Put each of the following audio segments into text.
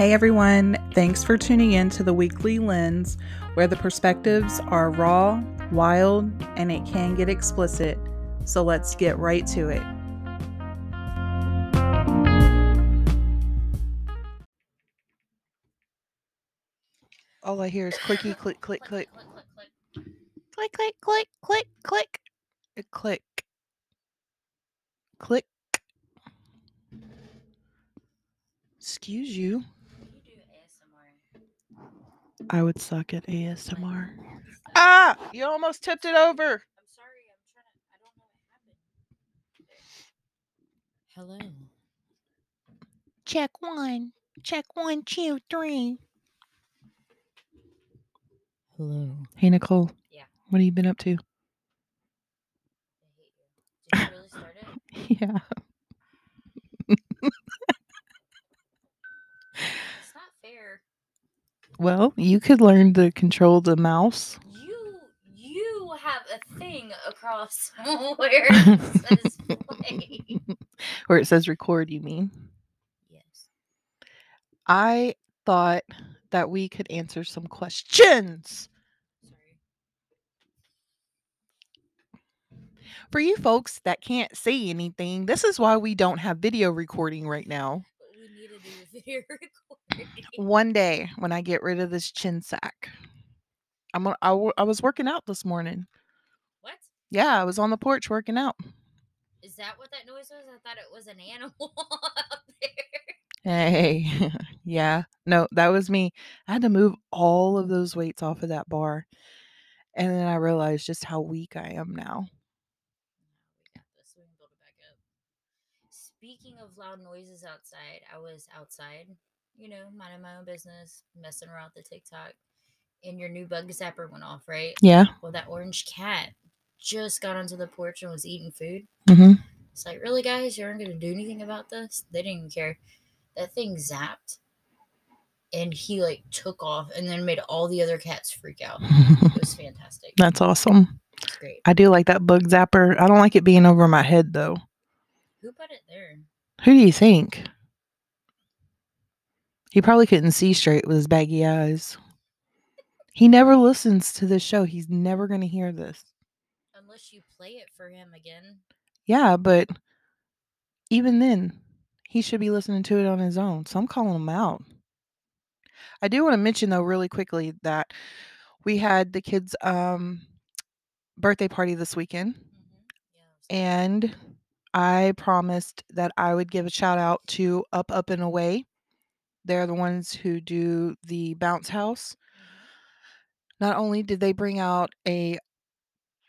Hey everyone, thanks for tuning in to the Weekly Linz, where the perspectives are raw, wild, and it can get explicit. So let's get right to it. All I hear is clicky, click, click, click. Click, click, click, click, click. Click. Click. Excuse you. I would suck at ASMR. Ah! You almost tipped it over. I'm sorry. I'm trying to. I don't know what happened. Hello. Check one. Check one, two, three. Hello. Hey, Nicole. Yeah. What have you been up to? I hate you. Did you really start it? Yeah. It's not fair. Well, you could learn to control the mouse. You you have a thing across where it says play. Where it says record, you mean? Yes. I thought that we could answer some questions. Sorry. For you folks that can't see anything, this is why we don't have video recording right now. But we need to do a video recording. One day when I get rid of this chin sack, I'm gonna, I, w- I was working out this morning. What? Yeah, I was on the porch working out. Is that what that noise was? I thought it was an animal up there. Hey, yeah, no, that was me. I had to move all of those weights off of that bar. And then I realized just how weak I am now. we got this. We can build it back up. Speaking of loud noises outside, I was outside, you know, minding my own business, messing around with the TikTok, and your new bug zapper went off, right? Yeah. Well, that orange cat just got onto the porch and was eating food. hmm It's like, really, guys, you aren't going to do anything about this? They didn't even care. That thing zapped, and he like took off, and then made all the other cats freak out. It was fantastic. That's awesome. It's great. I do like that bug zapper. I don't like it being over my head though. Who put it there? Who do you think? He probably couldn't see straight with his baggy eyes. He never listens to this show. He's never going to hear this. Unless you play it for him again. Yeah, but even then, he should be listening to it on his own. So I'm calling him out. I do want to mention though really quickly that we had the kids um birthday party this weekend Mm-hmm. Yeah. and I promised that I would give a shout out to Up Up and Away. They're the ones who do the bounce house. Mhm. Not only did they bring out a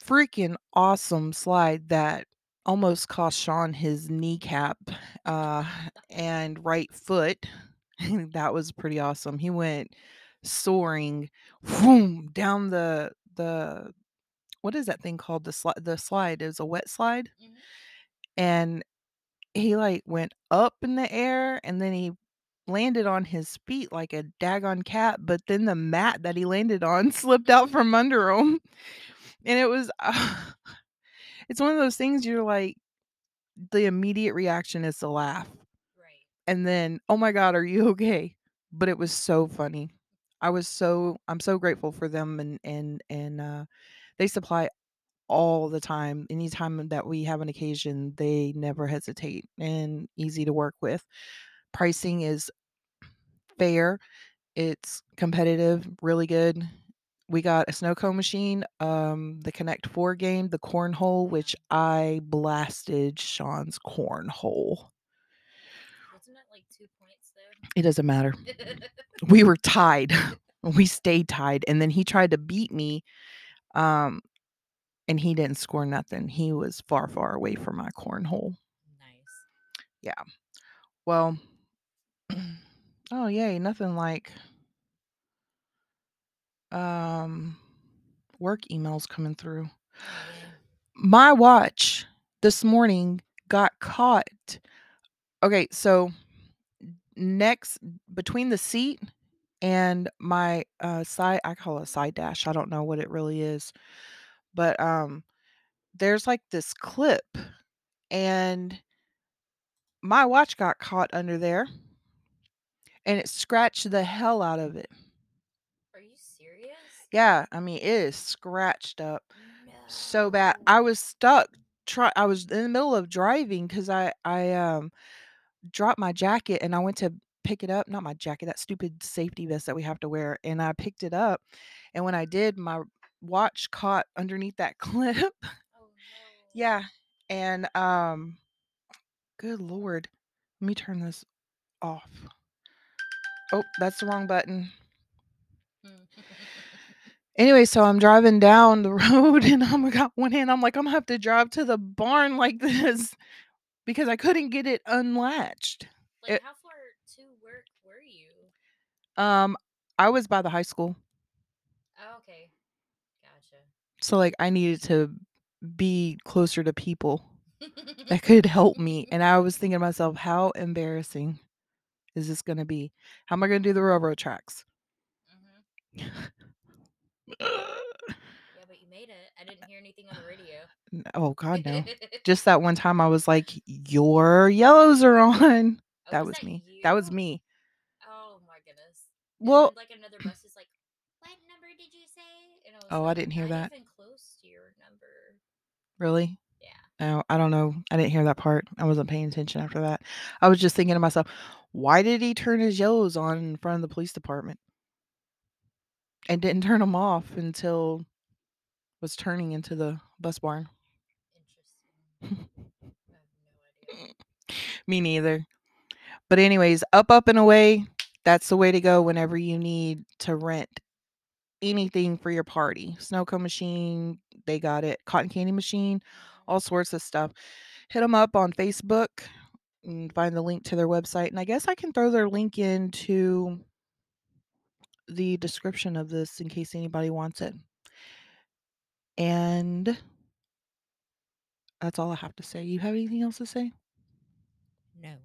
freaking awesome slide that almost cost Sean his kneecap uh, and right foot. that was pretty awesome. He went soaring whoom, down the the what is that thing called? The slide the slide is a wet slide. Mhm. And he like went up in the air and then he landed on his feet like a daggone cat, but then the mat that he landed on slipped out from under him. And it was it's one of those things you're like the immediate reaction is to laugh. Right. And then, oh my god, are you okay? But it was so funny. I was so I'm so grateful for them and and and uh they supply all the time. Anytime that we have an occasion, they never hesitate and easy to work with. Pricing is fair. It's competitive, really good. We got a snow cone machine, um, the Connect 4 game, the cornhole, which I blasted Sean's cornhole. Wasn't it like two points It doesn't matter. We were tied. we stayed tied. And then he tried to beat me. Um, and he didn't score nothing. He was far, far away from my cornhole. nice. Yeah. Well, oh yay, nothing like um work emails coming through. My watch this morning got caught. Okay, so next between the seat and my uh side I call it a side dash. I don't know what it really is. But um there's like this clip and my watch got caught under there and it scratched the hell out of it. Are you serious? Yeah, I mean, it is scratched up No. so bad. I was stuck. Try I was in the middle of driving because I I um dropped my jacket and I went to pick it up. Not my jacket, that stupid safety vest that we have to wear. And I picked it up, and when I did, my watch caught underneath that clip. Oh no. yeah, and um, good lord, let me turn this off. Oh, that's the wrong button. Anyway, so I'm driving down the road and I'm got one hand. I'm like, I'm gonna have to drive to the barn like this because I couldn't get it unlatched. like It- how far to work were you? Um, I was by the high school. So like I needed to be closer to people that could help me. And I was thinking to myself, how embarrassing is this gonna be? How am I gonna do the railroad tracks? hmm Yeah, but you made it. I didn't hear anything on the radio. Oh God, no! Just that one time, I was like, "Your yellows are on." Oh, That was me. That was you? me. Oh my goodness. Well, like another bus is like, "What number did you say?" I was Oh, I didn't hear "Not that. Even close to your number. Really? Yeah. Oh, I don't know. I didn't hear that part. I wasn't paying attention after that. I was just thinking to myself, why did he turn his yellows on in front of the police department and didn't turn them off until was turning into the bus barn? Interesting. No. Me neither. But anyways, up, up and away. That's the way to go whenever you need to rent anything for your party. Snow cone machine, they got it. Cotton candy machine, all sorts of stuff. Hit them up on Facebook and find the link to their website. And I guess I can throw their link into the description of this in case anybody wants it. And that's all I have to say. You have anything else to say? No.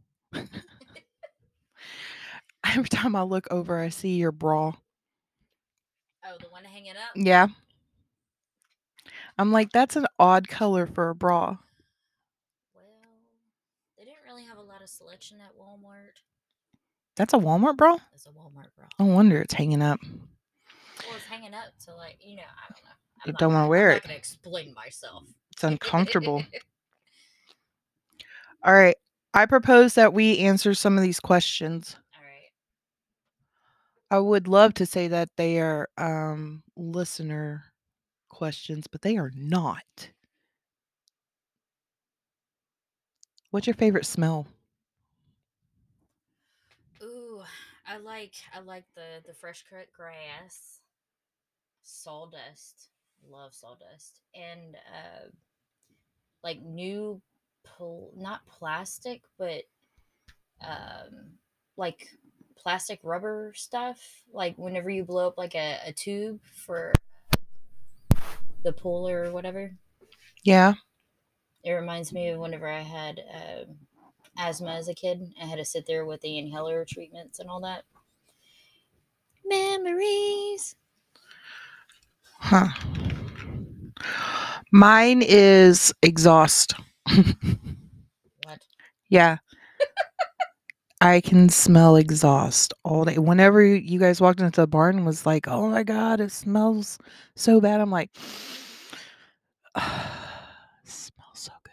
Every time I look over, I see your bra. Oh, the one hanging up. Yeah. I'm like, that's an odd color for a bra. Well, they didn't really have a lot of selection at Walmart. That's a Walmart bra? It's a Walmart bra. No wonder it's hanging up. Well, it's hanging up to like you know I don't know. Not don't wanna gonna- wear I'm it. not gonna explain myself. It's uncomfortable. All right. I propose that we answer some of these questions. All right. I would love to say that they are um, listener questions, but they are not. What's your favorite smell? Ooh, I like I like the the fresh cut grass, sawdust. Love sawdust and uh, like new, pol- not plastic, but um, like plastic rubber stuff. Like whenever you blow up like a, a tube for the pool or whatever. Yeah. It reminds me of whenever I had um asthma as a kid. I had to sit there with the inhaler treatments and all that. Memories. Huh. Mine is exhaust. What? Yeah. I can smell exhaust all day. Whenever you- you guys walked into the barn and was like, "Oh my god, it smells so bad." I'm like, smells so good.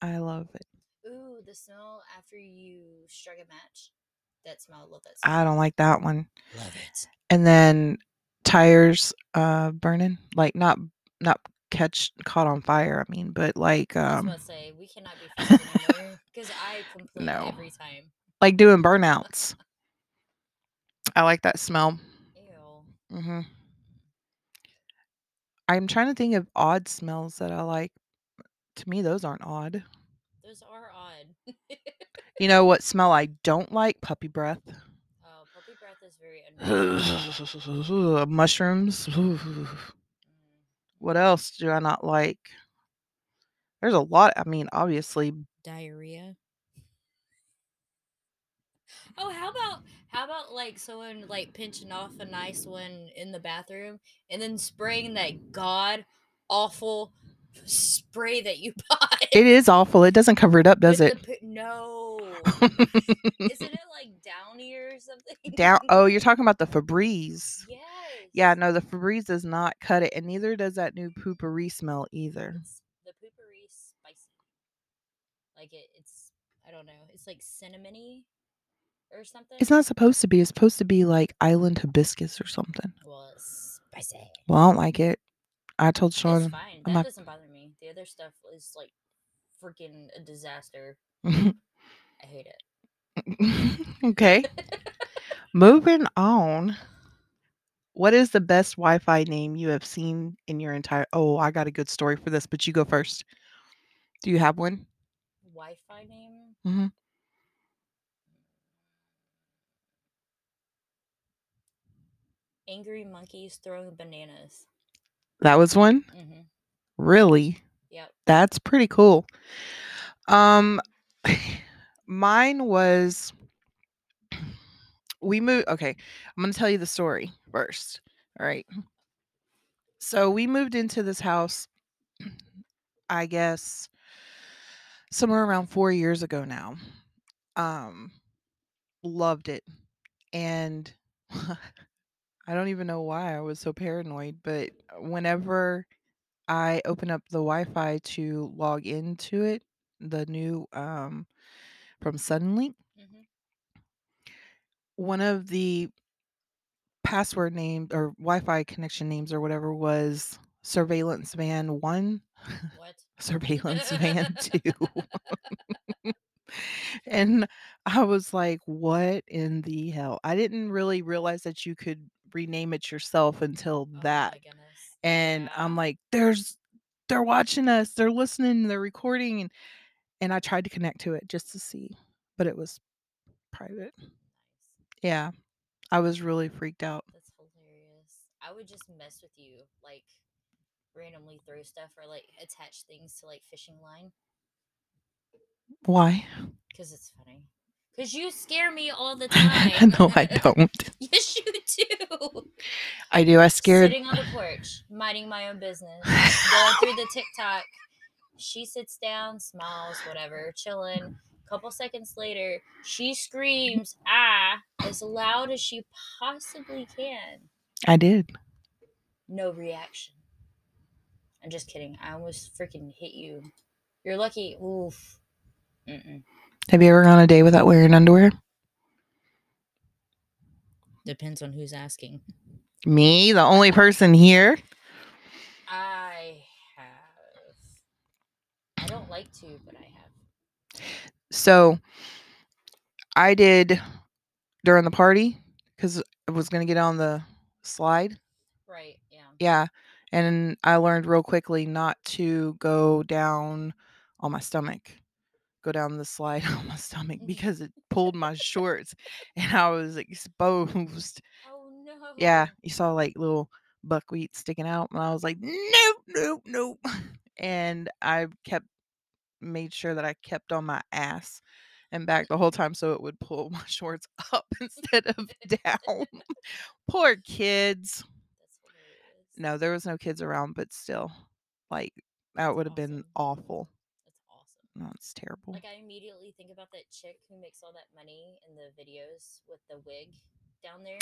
I love it. Ooh, the smell after you struck a match. That smell. Love that smell. I don't like that one. love it. And then tires uh burning, like not not catch caught on fire, I mean, but like I was um say we cannot be because I complain No. every time. like doing burnouts. I like that smell. Ew. hmm I'm trying to think of odd smells that I like. To me, those aren't odd. Those are odd. You know what smell I don't like? Puppy breath. oh, puppy breath is very annoying. Mushrooms. What else do I not like? There's a lot. I mean, obviously, diarrhea. Oh, how about how about like someone like pinching off a nice one in the bathroom and then spraying that god awful spray that you buy? it is awful. It doesn't cover it up, does with it? the no. Isn't it like Downy or something. Down oh, you're talking about the Febreze. yes. Yeah, no, the Febreze does not cut it, and neither does that new Poo-Pourri smell either. It's the Poo-Pourri spicy. Like it, it's I don't know. It's like cinnamony or something. It's not supposed to be. It's supposed to be like island hibiscus or something. Well, it's spicy. Well, I don't like it. I told It's Sean. fine. I'm That not- doesn't bother me. The other stuff is like freaking a disaster. I hate it. okay. Moving on. What is the best Wi-Fi name you have seen in your entire? Oh, I got a good story for this, but you go first. Do you have one? Wi-Fi name. Mhm. Angry monkeys throwing bananas. That was one. hmm Really? Yep. That's pretty cool. Um, mine was we moved. Okay, I'm gonna tell you the story first. All right. So we moved into this house, I guess, somewhere around four years ago now. Um, loved it, and I don't even know why I was so paranoid, but whenever I open up the Wi-Fi to log into it, the new um from Suddenlink, hmm one of the password names or Wi-Fi connection names or whatever was surveillance van 1, What? surveillance van 2. and I was like, "What in the hell?" I didn't really realize that you could rename it yourself until Oh that. And Yeah. I'm like, "There's they're watching us. They're listening. They're recording." And and I tried to connect to it just to see, but it was private. Yeah. I was really freaked out. That's hilarious. I would just mess with you, like randomly throw stuff or like attach things to like fishing line Why? because it's funny. Because you scare me all the time. no, I don't. yes, you do. I do. I scared. Sitting on the porch, minding my own business, going through the TikTok. She sits down, smiles, whatever, chilling. A Couple seconds later, she screams "ah" as loud as she possibly can. I did. No reaction. I'm just kidding. I almost freaking hit you. You're lucky. Oof. Mm-mm. Have you ever gone a day without wearing underwear? Depends on who's asking. Me, the only person here. I have. I don't like to, but I have. So I did during the party because I was going to get on the slide. Right. Yeah. Yeah. And I learned real quickly not to go down on my stomach, go down the slide on my stomach Mhm. because it pulled my shorts and I was exposed. Oh no. Yeah. You saw like little buckwheat sticking out. And I was like, nope, nope, nope. And I kept, made sure that I kept on my ass and back the whole time so it would pull my shorts up instead of down. Poor kids. No, there was no kids around, but still, like that That's would have been awful. That's awesome. No, it's terrible. Like I immediately think about that chick who makes all that money in the videos with the wig down there.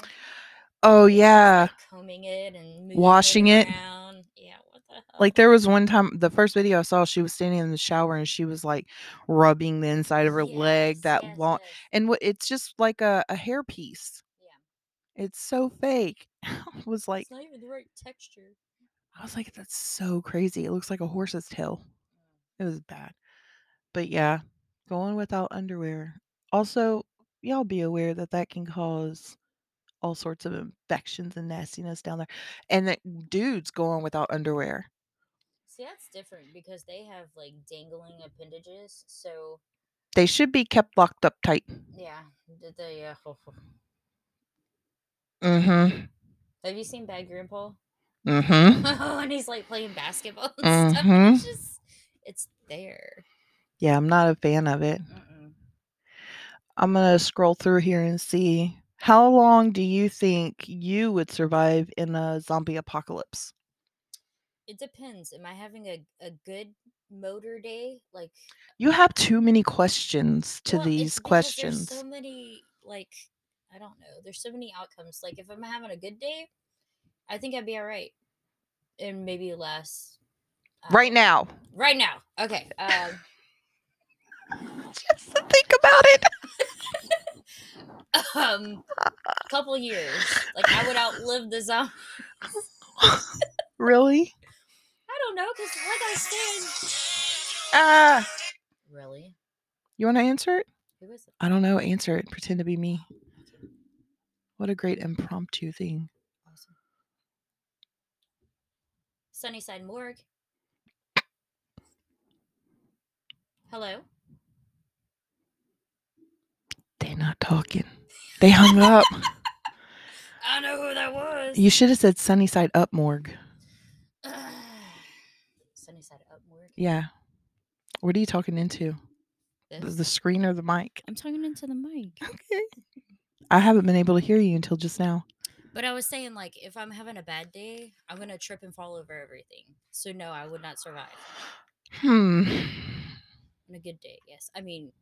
Oh yeah, like, combing it and Washing it. around. Yeah, what the hell? like there was one time the first video I saw, she was standing in the shower and she was like rubbing the inside of her leg. That yes, long, yes. and what it's just like a, a hair piece. Yeah. It's so fake. I was like, it's not even the right texture. I was like, that's so crazy. It looks like a horse's tail. Mm. It was bad. But yeah, going without underwear. Also, y'all be aware that that can cause all sorts of infections and nastiness down there. And that dudes going without underwear. See, that's different because they have like dangling appendages. So They should be kept locked up tight. yeah, the, the uh, Mm-hmm. have you seen Bad Grandpa? Mm-hmm. Oh, and he's like playing basketball and Mhm. It's just, it's there. Yeah, I'm not a fan of it. Mm-mm. I'm gonna scroll through here and see how long do you think you would survive in a zombie apocalypse? It depends. Am I having a, a good motor day? Like You have too many questions to well, these questions. There's so many like I don't know. There's so many outcomes. Like if I'm having a good day, I think I'd be all right, and maybe less. Right um, now. Right now. Okay. Um, Just to think about it. um, couple years. Like I would outlive the zombie. Really? I don't know, cause like I said. Ah. Really? You want to answer it? Who is it? I don't know. Answer it. Pretend to be me. What a great impromptu thing. Awesome. Sunnyside Morgue. Hello. They're not talking. They hung up. I know who that was. You should have said Sunnyside Up Morgue. Sunnyside Up Morgue. Yeah. What are you talking into? This. the screen or the mic? I'm talking into the mic. Okay. I haven't been able to hear you until just now. But I was saying, like, if I'm having a bad day, I'm gonna trip and fall over everything. So no, I would not survive. Hmm. On a good day, yes. I mean,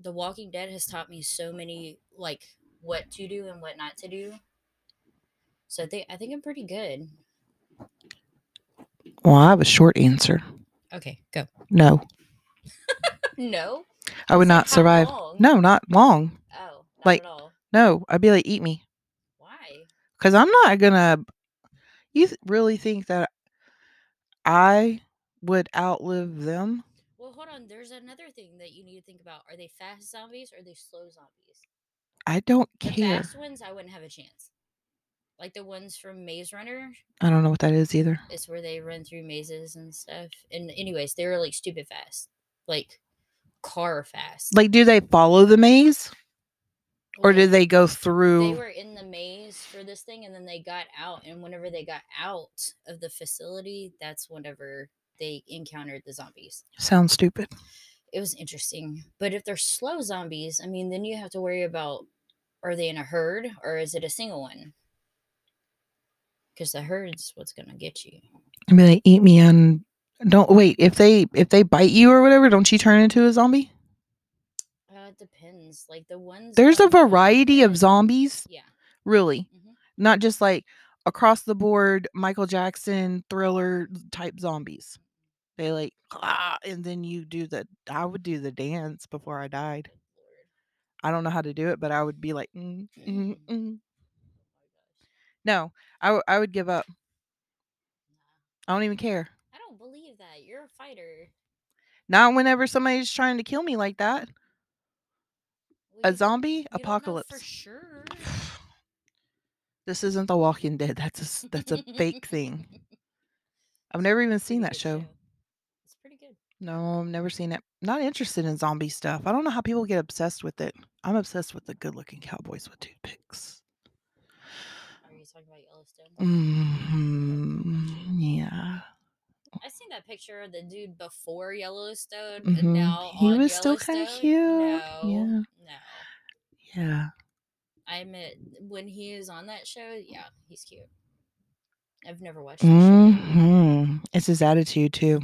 The Walking Dead has taught me so many, like, what to do and what not to do. So I think I think I'm pretty good. Well, I have a short answer. Okay, go. No, No. I would not survive. long? No, not long. Oh, not Like- at all. No, I'd be like, eat me. Why? Because I'm not gonna. You th- really think that I would outlive them? Hold on. There's another thing that you need to think about. Are they fast zombies or are they slow zombies? I don't The care. fast ones, I wouldn't have a chance. Like the ones from Maze Runner, I don't know what that is either. it's where they run through mazes and stuff. And anyways, they were like stupid fast, like car fast. Like, do they follow the maze, or do they go through? They were in the maze for this thing, and then they got out. And whenever they got out of the facility, that's whenever they encountered the zombies. Sounds stupid. It was interesting. But if they're slow zombies, I mean, then you have to worry about are they in a herd or is it a single one? Because the herd's what's gonna get you. I mean, they eat me and don't wait. If they if they bite you or whatever, don't you turn into a zombie? Uh, it depends. Like the ones. There's a on The Walking variety of zombies, Yeah. really, mhm. not just like across the board Michael Jackson thriller type zombies. They like ah, and then you do the. I would do the dance before I died. I don't know how to do it, but I would be like, mm, mm, Mm. Oh no, I w- I would give up. I don't even care. I don't believe that. You're a fighter. Not whenever somebody's trying to kill me like that. Well, A zombie you don't know apocalypse. for sure. This isn't The Walking Dead. That's a that's a fake thing. I've never even seen that show. It's pretty good. No, I've never seen it. Not interested in zombie stuff. I don't know how people get obsessed with it. I'm obsessed with the good-looking cowboys with toothpicks. Are you talking about Yellowstone? hmm Yeah. I seen that picture of the dude before Yellowstone Mhm. and now He was still kinda cute, No, yeah. no. Yeah. I admit when he is on that show, yeah, he's cute. I've never watched the show. hmm It's his attitude too.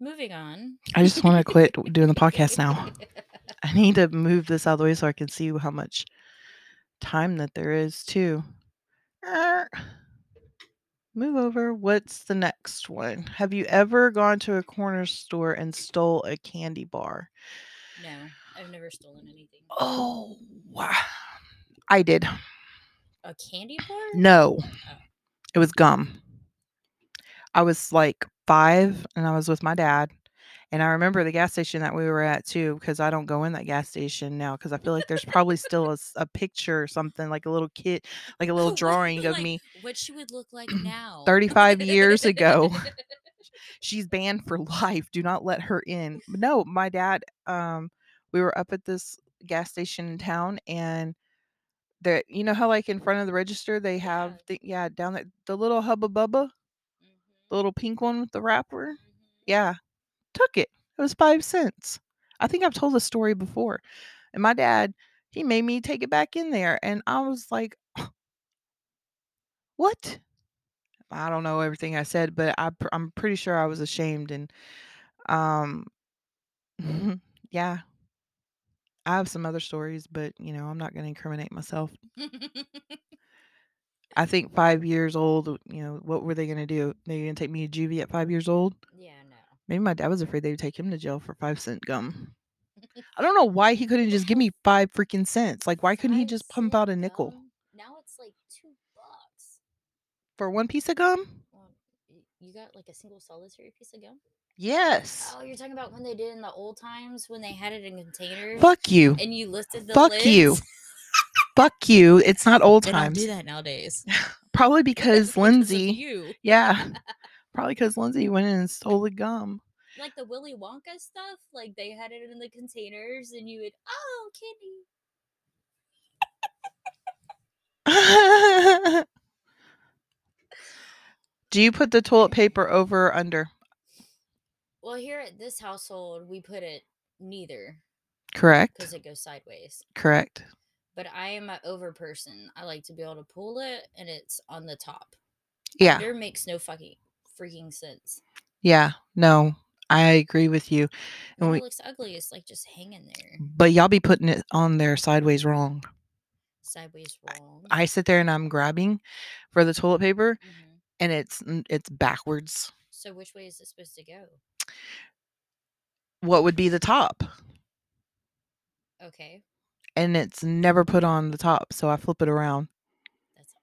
Moving on. I just want to quit doing the podcast now. I need to move this out of the way so I can see how much time that there is too. Er, Move over. What's the next one? Have you ever gone to a corner store and stole a candy bar? no, I've never stolen anything. Oh, wow. I did. A candy bar? No, it was gum. I was like five and I was with my dad. And I remember the gas station that we were at too, because I don't go in that gas station now because I feel like there's probably still a picture or something, like a little kid, like a little drawing of Like, me What she would look like now. 35 years ago. she's banned for life. Do not let her in. No, my dad, um, we were up at this gas station in town and there you know how like in front of the register they have Yeah. the yeah, down there the little hubba bubba, the little pink one with the wrapper. mhm. Yeah. Took it. It was five cents. I think I've told the story before. And my dad, he made me take it back in there. And I was like, what? I don't know everything I said, but I, I'm pretty sure I was ashamed. And um, yeah, I have some other stories, but, you know, I'm not gonna incriminate myself. I think 5 years old, you know, what were they gonna do? They gonna take me to juvie at 5 years old? yeah, no. Maybe my dad was afraid they would take him to jail for 5 cent gum. I don't know why he couldn't just give me 5 freaking cents. Like, why couldn't he just pump out a nickel gum? Now it's like two bucks. for 1 piece of gum? Well, you got like a single solitary piece of gum? Yes. Oh, you're talking about when they did in the old times when they had it in containers Fuck you. and you listed the Fuck lids? you. Fuck you. It's not old They don't times. do that nowadays. Probably because Because Lindsay you. Yeah. Probably because Lindsay went in and stole the gum. Like the Willy Wonka stuff, like they had it in the containers and you would, oh, kitty. Do you put the toilet paper over or under? Well, here at this household, we put it neither Correct. because it goes sideways. Correct. But I am an over person. I like to be able to pull it and it's on the top. Yeah. Under makes no fucking freaking sense. Yeah. No, I agree with you. And we, it looks ugly. It's like just hanging there, but y'all be putting it on there sideways wrong. sideways wrong. I sit there and I'm grabbing for the toilet paper Mhm. and it's it's backwards. So which way is it supposed to go? What would be the top? Okay, And it's never put on the top, so I flip it around. that's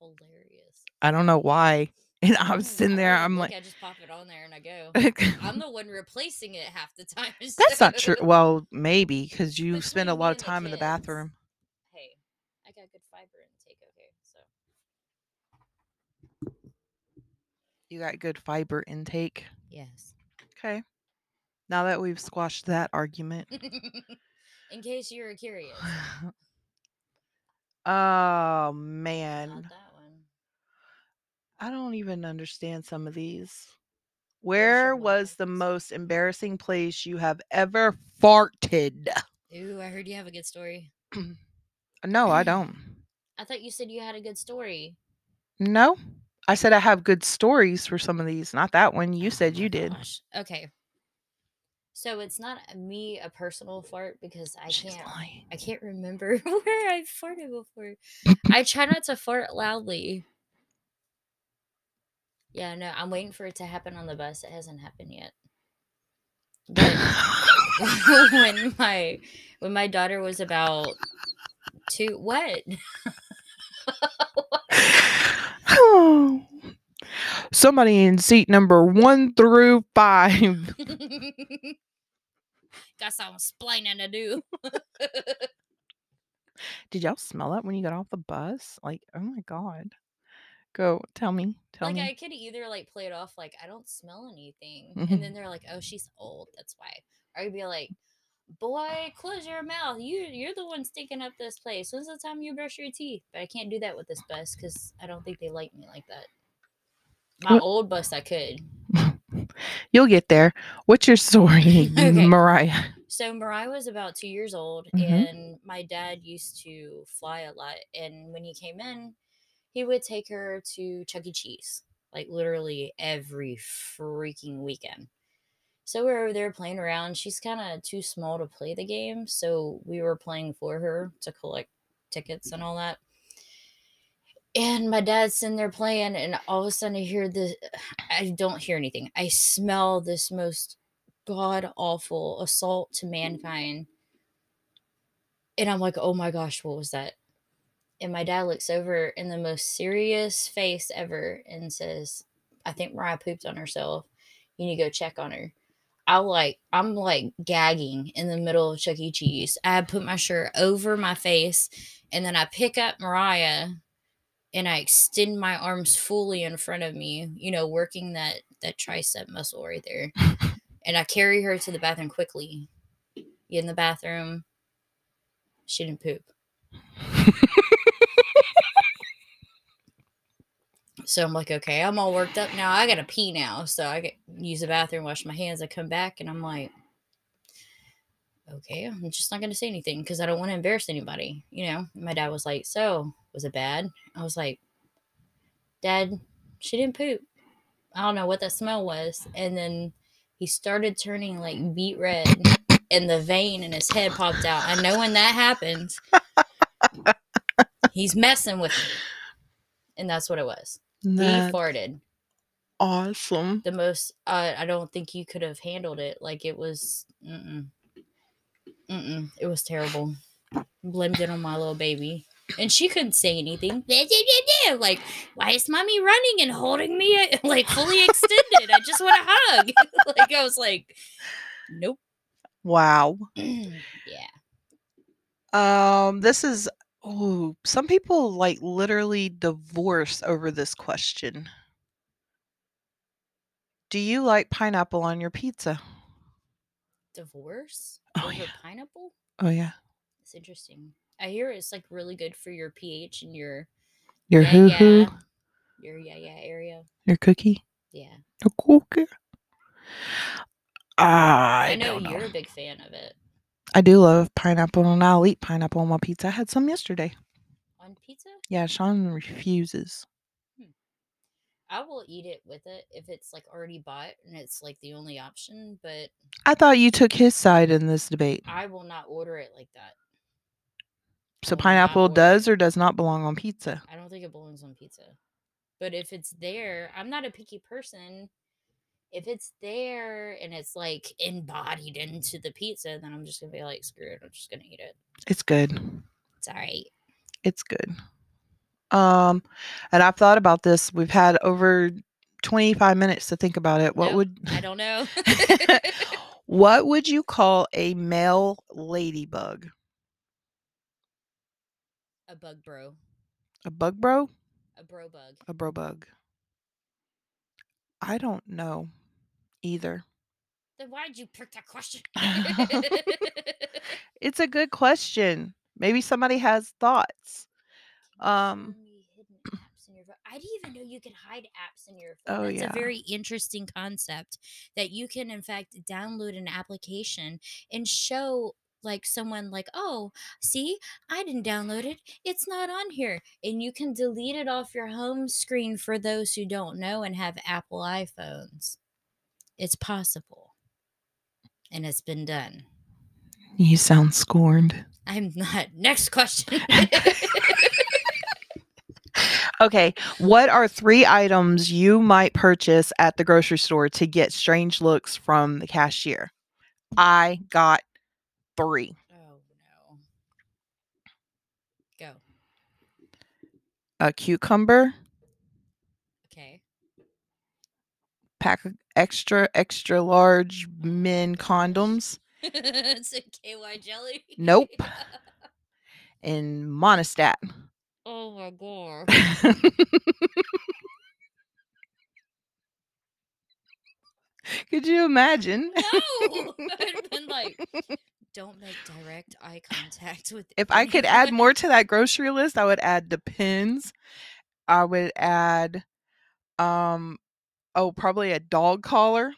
hilarious. I don't know why. And I was Mm, sitting there, I'm like, I just pop it on there and I go. I'm the one replacing it half the time. That's not true. Well, maybe because you spend a lot of and the time in the bathroom. hey, I got good fiber intake. Okay, so You got good fiber intake. yes. Okay. Now that we've squashed that argument. In case you were curious, oh not man. that one. I don't even understand some of these. Where was the most embarrassing place you have ever farted? Ooh, I heard you have a good story. No, I don't. I thought you said you had a good story. No. I said I have good stories for some of these, not that one. You said Oh you did. gosh. Okay. So it's not me a personal fart because I She's can't lying. I can't remember where I farted before. I try not to fart loudly. Yeah, no, I'm waiting for it to happen on the bus. It hasn't happened yet. But when my when my daughter was about two what? Oh. Somebody in seat number one through five. Got some splaining to do. Did y'all smell that when you got off the bus? Like, oh my god. Go tell me. Tell like me. I could either like play it off like I don't smell anything, Mhm. and then they're like, "Oh, she's old, that's why." Or I'd be like, "Boy, close your mouth. You you're the one stinking up this place. When's the time you brush your teeth?" But I can't do that with this bus because I don't think they like me like that. My What- old bus, I could. You'll get there. What's your story, Okay. Mariah? So Mariah was about two years old, Mhm. and my dad used to fly a lot. And when he came in, he would take her to Chuck E. Cheese, like literally every freaking weekend. So we were over there playing around. She's kind of too small to play the game, so we were playing for her to collect tickets and all that. And my dad's sitting there playing, and all of a sudden I hear this. I don't hear anything. I smell this most god awful assault to mm. mankind. And I'm like, oh my gosh, what was that? And my dad looks over in the most serious face ever and says, I think Mariah pooped on herself. You need to go check on her. I like I'm like gagging in the middle of Chuck E. Cheese. I put my shirt over my face and then I pick up Mariah and I extend my arms fully in front of me, you know, working that that tricep muscle right there. and I carry her to the bathroom quickly. Get in the bathroom. She didn't poop. So I'm like, okay, I'm all worked up now. I gotta pee now. So I get use the bathroom, wash my hands. I come back and I'm like, okay, I'm just not gonna say anything because I don't want to embarrass anybody. You know, my dad was like, so was it bad? I was like, Dad, she didn't poop. I don't know what that smell was. And then he started turning like beet red and the vein in his head popped out. I know when that happens, he's messing with me. And that's what it was. He farted. awesome. The most, uh, I don't think you could have handled it. Like it was, mm-mm. Mm-mm. It was terrible. Blamed it on my little baby. And she couldn't say anything. Like, why is mommy running and holding me like fully extended? I just want a hug. like, I was like, nope. Wow. yeah. Um, this is oh, some people like literally divorce over this question. Do you like pineapple on your pizza? Divorce Oh, yeah. pineapple? Oh yeah. It's interesting. I hear it's like really good for your pH and your Your yeah, hoo hoo, yeah, your yeah yeah area. your cookie, Yeah. your cookie. I, I, know know. you're a big fan of it. I do love pineapple, and I'll eat pineapple on my pizza. I had some yesterday. On pizza? Yeah, Sean refuses. I will eat it with it if it's like already bought and it's like the only option, but I thought you took his side in this debate. I will not order it like that. So pineapple does or does not belong on pizza. I don't think it belongs on pizza. But if it's there, I'm not a picky person. If it's there and it's like embodied into the pizza, then I'm just gonna be like, screw it, I'm just gonna eat it. It's good. It's alright. It's good. Um, and I've thought about this. We've had over 25 minutes to think about it. What No, would I don't know. what would you call a male ladybug? a bug bro. A bug bro? A bro bug. A bro bug. I don't know either. Then why'd you pick that question? It's a good question. Maybe somebody has thoughts. Um, show me hidden apps in your phone? I didn't even know you could hide apps in your phone. Oh, That's yeah. a very interesting concept that you can, in fact, download an application and show like someone like, oh, see, I didn't download it. It's not on here. And you can delete it off your home screen for those who don't know and have Apple iPhones. It's possible. And it's been done. You sound scorned. I'm not. Next question. Okay, what are three items you might purchase at the grocery store to get strange looks from the cashier? I got three. oh, no. Go. A cucumber, Okay. pack of extra, extra large men condoms, it's a KY jelly. Nope. and Monistat. Oh my god. Could you imagine? No. I'd been like, don't make direct eye contact with. If I could add more to that grocery list, I would add the pins. I would add um oh probably a dog collar.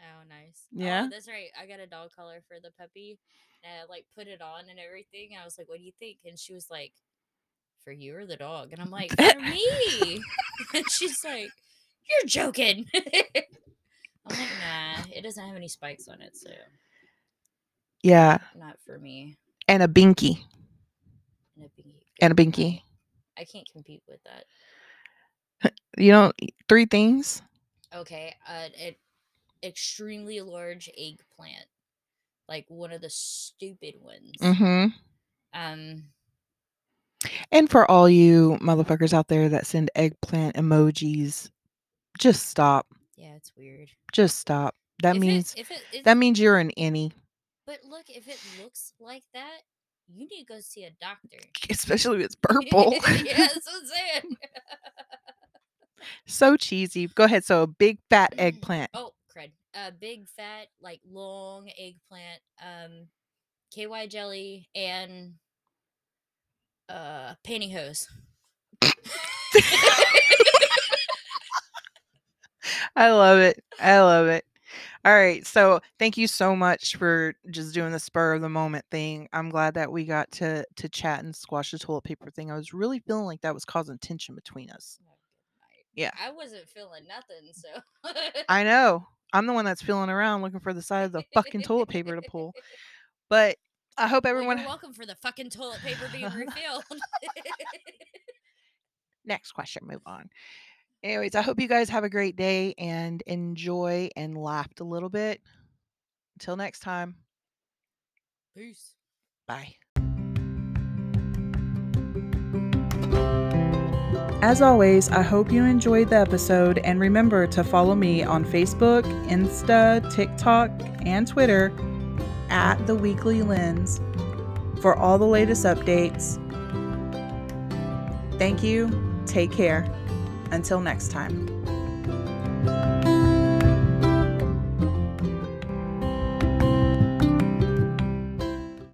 Oh, nice. Yeah. Oh, that's right. I got a dog collar for the puppy. And I like put it on and everything. I was like, what do you think? And she was like, for you or the dog? And I'm like, for me. and she's like, you're joking. I'm like, nah, it doesn't have any spikes on it, so Yeah, not for me. and a binky. And a binky. And a binky. I can't compete with that. You know, three things. Okay, uh, an extremely large eggplant, like one of the stupid ones. Mm-hmm. Um, And for all you motherfuckers out there that send eggplant emojis, just stop. yeah, it's weird. Just stop. That If it- means if it, if, that means you're an any, but look, if it looks like that, you need to go see a doctor. especially if it's purple. yeah, that's what I'm saying. so cheesy. Go ahead. So a big fat eggplant. oh, crud. A big fat, like long eggplant, um, KY jelly, and uh pantyhose. I love it. I love it. All right. So thank you so much for just doing the spur of the moment thing. I'm glad that we got to to chat and squash the toilet paper thing. I was really feeling like that was causing tension between us. Yeah. I wasn't feeling nothing, so I know. I'm the one that's feeling around looking for the side of the fucking toilet paper to pull. But I hope Well, everyone you're welcome for the fucking toilet paper being refilled. Next question, move on. Anyways, I hope you guys have a great day and enjoy and laughed a little bit. Until next time, Peace. bye. As always, I hope you enjoyed the episode and remember to follow me on Facebook, Insta, TikTok, and Twitter at The Weekly Linz for all the latest updates. Thank you. Take care. Until next time.